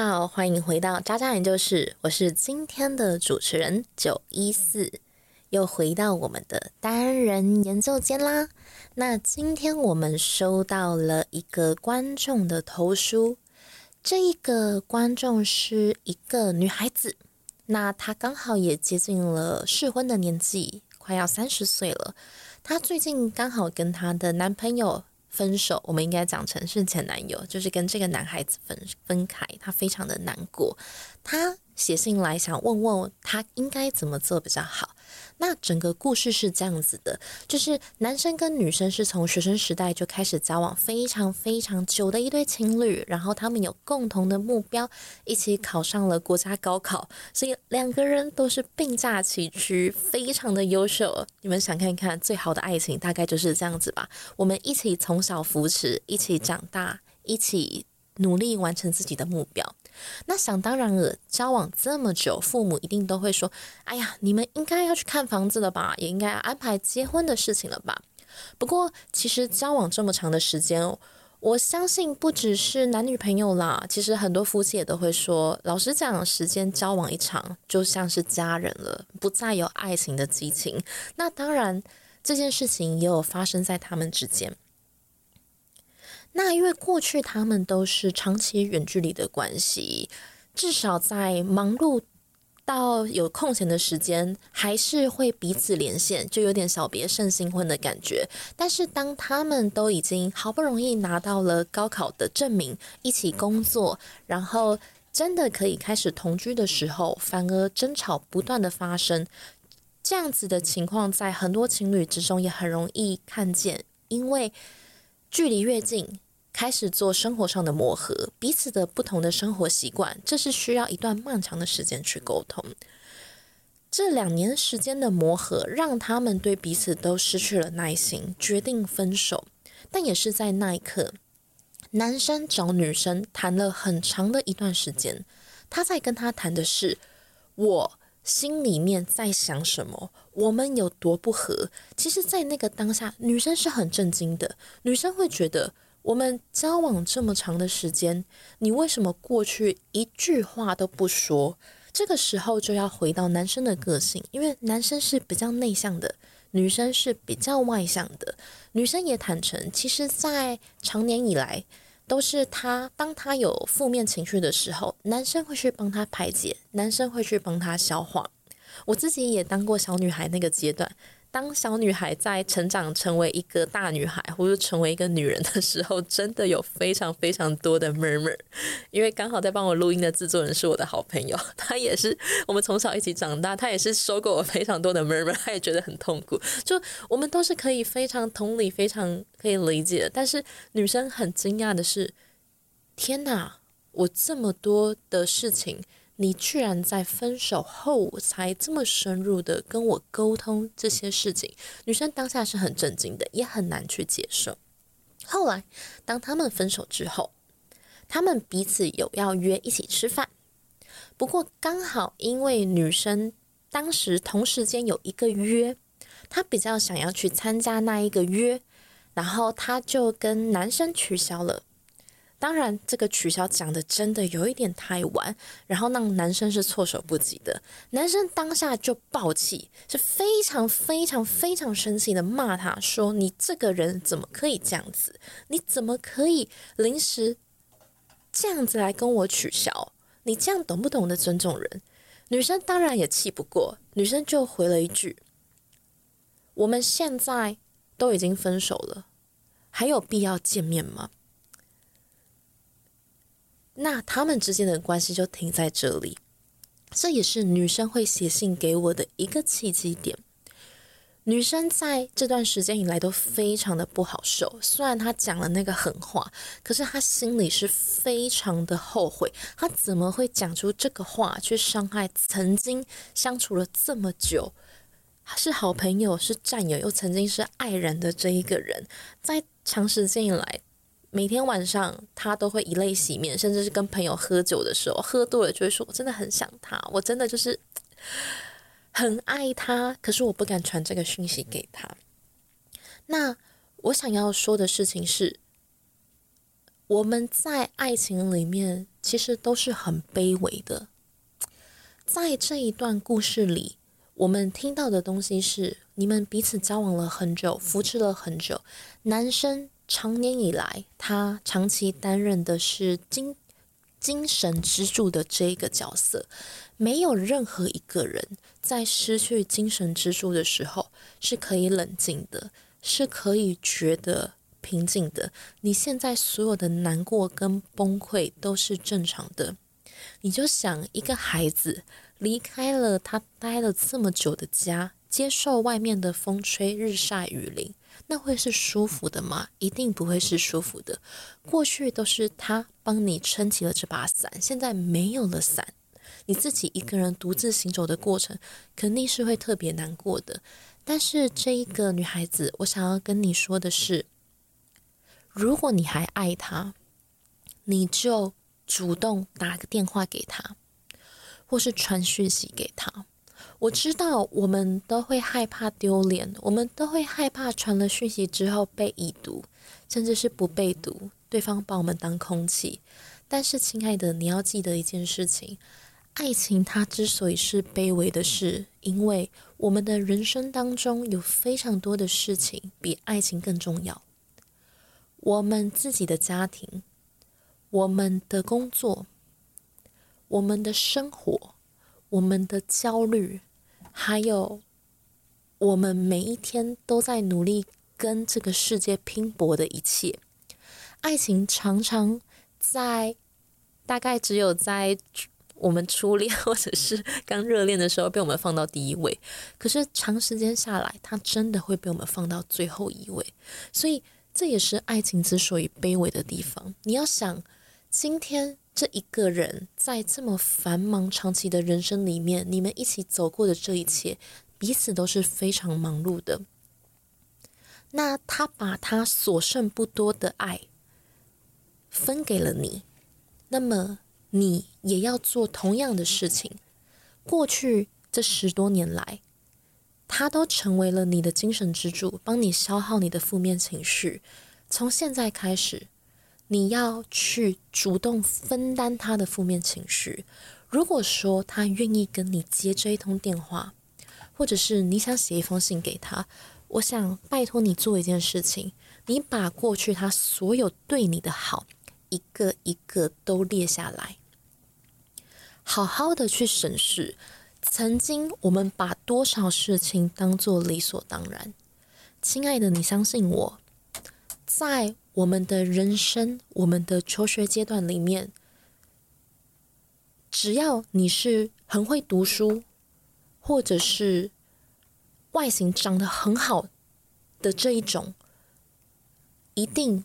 好，欢迎回到渣渣研究室，我是今天的主持人九一四，又回到我们的单人研究间啦。那今天我们收到了一个观众的投书，这一个观众是一个女孩子，那她刚好也接近了适婚的年纪，快要三十岁了。她最近刚好跟她的男朋友。分手，我们应该讲成是前男友，就是跟这个男孩子分分开，他非常的难过，他写信来想问问他应该怎么做比较好。那整个故事是这样子的，就是男生跟女生是从学生时代就开始交往，非常非常久的一对情侣。然后他们有共同的目标，一起考上了国家高考，所以两个人都是并驾齐驱，非常的优秀。你们想看看最好的爱情，大概就是这样子吧。我们一起从小扶持，一起长大，一起努力完成自己的目标。那想当然了，交往这么久，父母一定都会说：“哎呀，你们应该要去看房子了吧，也应该要安排结婚的事情了吧。”不过，其实交往这么长的时间，我相信不只是男女朋友啦，其实很多夫妻也都会说：“老实讲，时间交往一场，就像是家人了，不再有爱情的激情。”那当然，这件事情也有发生在他们之间。那因为过去他们都是长期远距离的关系，至少在忙碌到有空闲的时间，还是会彼此连线，就有点小别胜新婚的感觉。但是当他们都已经好不容易拿到了高考的证明，一起工作，然后真的可以开始同居的时候，反而争吵不断的发生。这样子的情况在很多情侣之中也很容易看见，因为距离越近。开始做生活上的磨合，彼此的不同的生活习惯，这是需要一段漫长的时间去沟通。这两年时间的磨合，让他们对彼此都失去了耐心，决定分手。但也是在那一刻，男生找女生谈了很长的一段时间，他在跟他谈的是我心里面在想什么，我们有多不合。其实，在那个当下，女生是很震惊的，女生会觉得。我们交往这么长的时间，你为什么过去一句话都不说？这个时候就要回到男生的个性，因为男生是比较内向的，女生是比较外向的。女生也坦诚，其实，在长年以来，都是他当他有负面情绪的时候，男生会去帮他排解，男生会去帮他消化。我自己也当过小女孩那个阶段。当小女孩在成长成为一个大女孩，或者成为一个女人的时候，真的有非常非常多的 murmur。因为刚好在帮我录音的制作人是我的好朋友，他也是我们从小一起长大，他也是收过我非常多的 murmur，他也觉得很痛苦。就我们都是可以非常同理、非常可以理解的，但是女生很惊讶的是，天哪，我这么多的事情。你居然在分手后才这么深入的跟我沟通这些事情，女生当下是很震惊的，也很难去接受。后来，当他们分手之后，他们彼此有要约一起吃饭，不过刚好因为女生当时同时间有一个约，她比较想要去参加那一个约，然后她就跟男生取消了。当然，这个取消讲的真的有一点太晚，然后让男生是措手不及的。男生当下就暴气，是非常非常非常生气的骂他说：“你这个人怎么可以这样子？你怎么可以临时这样子来跟我取消？你这样懂不懂得尊重人？”女生当然也气不过，女生就回了一句：“我们现在都已经分手了，还有必要见面吗？”那他们之间的关系就停在这里，这也是女生会写信给我的一个契机点。女生在这段时间以来都非常的不好受，虽然她讲了那个狠话，可是她心里是非常的后悔，她怎么会讲出这个话去伤害曾经相处了这么久，是好朋友、是战友，又曾经是爱人的这一个人，在长时间以来。每天晚上，他都会以泪洗面，甚至是跟朋友喝酒的时候，喝多了就会说：“我真的很想他，我真的就是很爱他，可是我不敢传这个讯息给他。”那我想要说的事情是，我们在爱情里面其实都是很卑微的。在这一段故事里，我们听到的东西是：你们彼此交往了很久，扶持了很久。男生长年以来，他长期担任的是精精神支柱的这个角色。没有任何一个人在失去精神支柱的时候是可以冷静的，是可以觉得平静的。你现在所有的难过跟崩溃都是正常的。你就想一个孩子离开了他待了这么久的家，接受外面的风吹日晒雨淋，那会是舒服的吗？一定不会是舒服的。过去都是他帮你撑起了这把伞，现在没有了伞。你自己一个人独自行走的过程，肯定是会特别难过的。但是这一个女孩子，我想要跟你说的是，如果你还爱她，你就主动打个电话给她，或是传讯息给她。我知道我们都会害怕丢脸，我们都会害怕传了讯息之后被已读，甚至是不被读，对方把我们当空气。但是，亲爱的，你要记得一件事情。爱情它之所以是卑微的，事因为我们的人生当中有非常多的事情比爱情更重要。我们自己的家庭、我们的工作、我们的生活、我们的焦虑，还有我们每一天都在努力跟这个世界拼搏的一切，爱情常常在大概只有在。我们初恋或者是刚热恋的时候被我们放到第一位，可是长时间下来，它真的会被我们放到最后一位。所以这也是爱情之所以卑微的地方。你要想，今天这一个人在这么繁忙长期的人生里面，你们一起走过的这一切，彼此都是非常忙碌的。那他把他所剩不多的爱分给了你，那么。你也要做同样的事情。过去这十多年来，他都成为了你的精神支柱，帮你消耗你的负面情绪。从现在开始，你要去主动分担他的负面情绪。如果说他愿意跟你接这一通电话，或者是你想写一封信给他，我想拜托你做一件事情：你把过去他所有对你的好。一个一个都列下来，好好的去审视，曾经我们把多少事情当做理所当然。亲爱的，你相信我，在我们的人生、我们的求学阶段里面，只要你是很会读书，或者是外形长得很好的这一种，一定。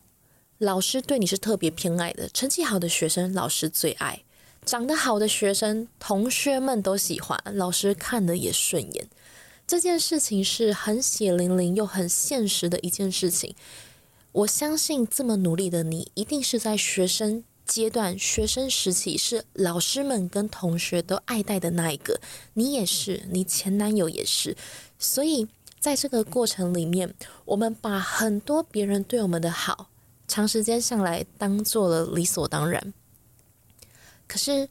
老师对你是特别偏爱的，成绩好的学生老师最爱，长得好的学生同学们都喜欢，老师看的也顺眼。这件事情是很血淋淋又很现实的一件事情。我相信这么努力的你，一定是在学生阶段、学生时期是老师们跟同学都爱戴的那一个，你也是，你前男友也是。所以在这个过程里面，我们把很多别人对我们的好。长时间上来当做了理所当然，可是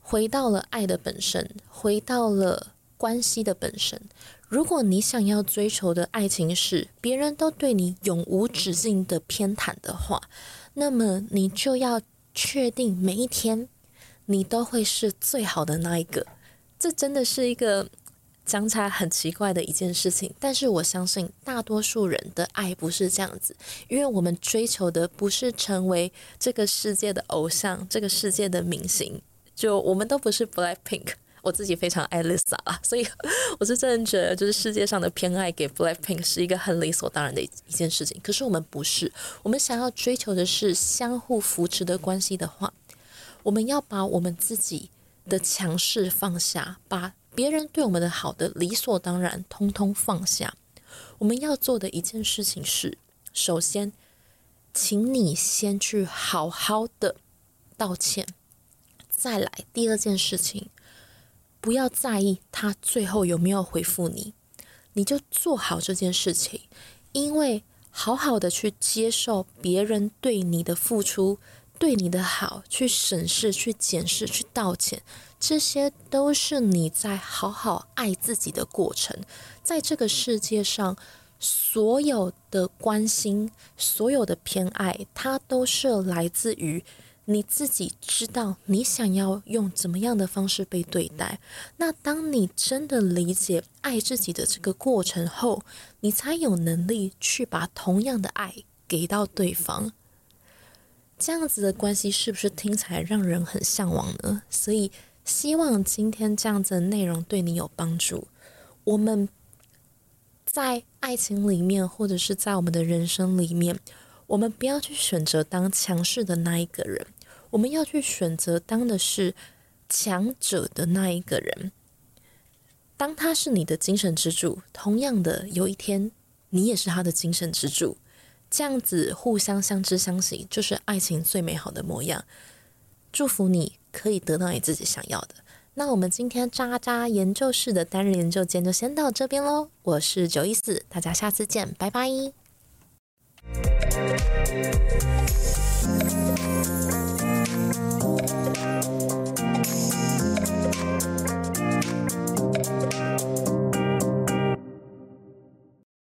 回到了爱的本身，回到了关系的本身。如果你想要追求的爱情是别人都对你永无止境的偏袒的话，那么你就要确定每一天你都会是最好的那一个。这真的是一个。讲起来很奇怪的一件事情，但是我相信大多数人的爱不是这样子，因为我们追求的不是成为这个世界的偶像，这个世界的明星，就我们都不是 Black Pink，我自己非常爱 Lisa 啊，所以我是真的觉得，就是世界上的偏爱给 Black Pink 是一个很理所当然的一件事情。可是我们不是，我们想要追求的是相互扶持的关系的话，我们要把我们自己的强势放下，把。别人对我们的好的理所当然，通通放下。我们要做的一件事情是：首先，请你先去好好的道歉。再来，第二件事情，不要在意他最后有没有回复你，你就做好这件事情。因为好好的去接受别人对你的付出，对你的好去审视、去检视、去道歉，这些都是你在好好爱自己的过程。在这个世界上，所有的关心、所有的偏爱，它都是来自于。你自己知道你想要用怎么样的方式被对待，那当你真的理解爱自己的这个过程后，你才有能力去把同样的爱给到对方。这样子的关系是不是听起来让人很向往呢？所以希望今天这样子的内容对你有帮助。我们在爱情里面，或者是在我们的人生里面，我们不要去选择当强势的那一个人。我们要去选择当的是强者的那一个人，当他是你的精神支柱，同样的，有一天你也是他的精神支柱，这样子互相相知相惜，就是爱情最美好的模样。祝福你可以得到你自己想要的。那我们今天渣渣研究室的单人研究间就先到这边喽。我是九一四，大家下次见，拜拜。Música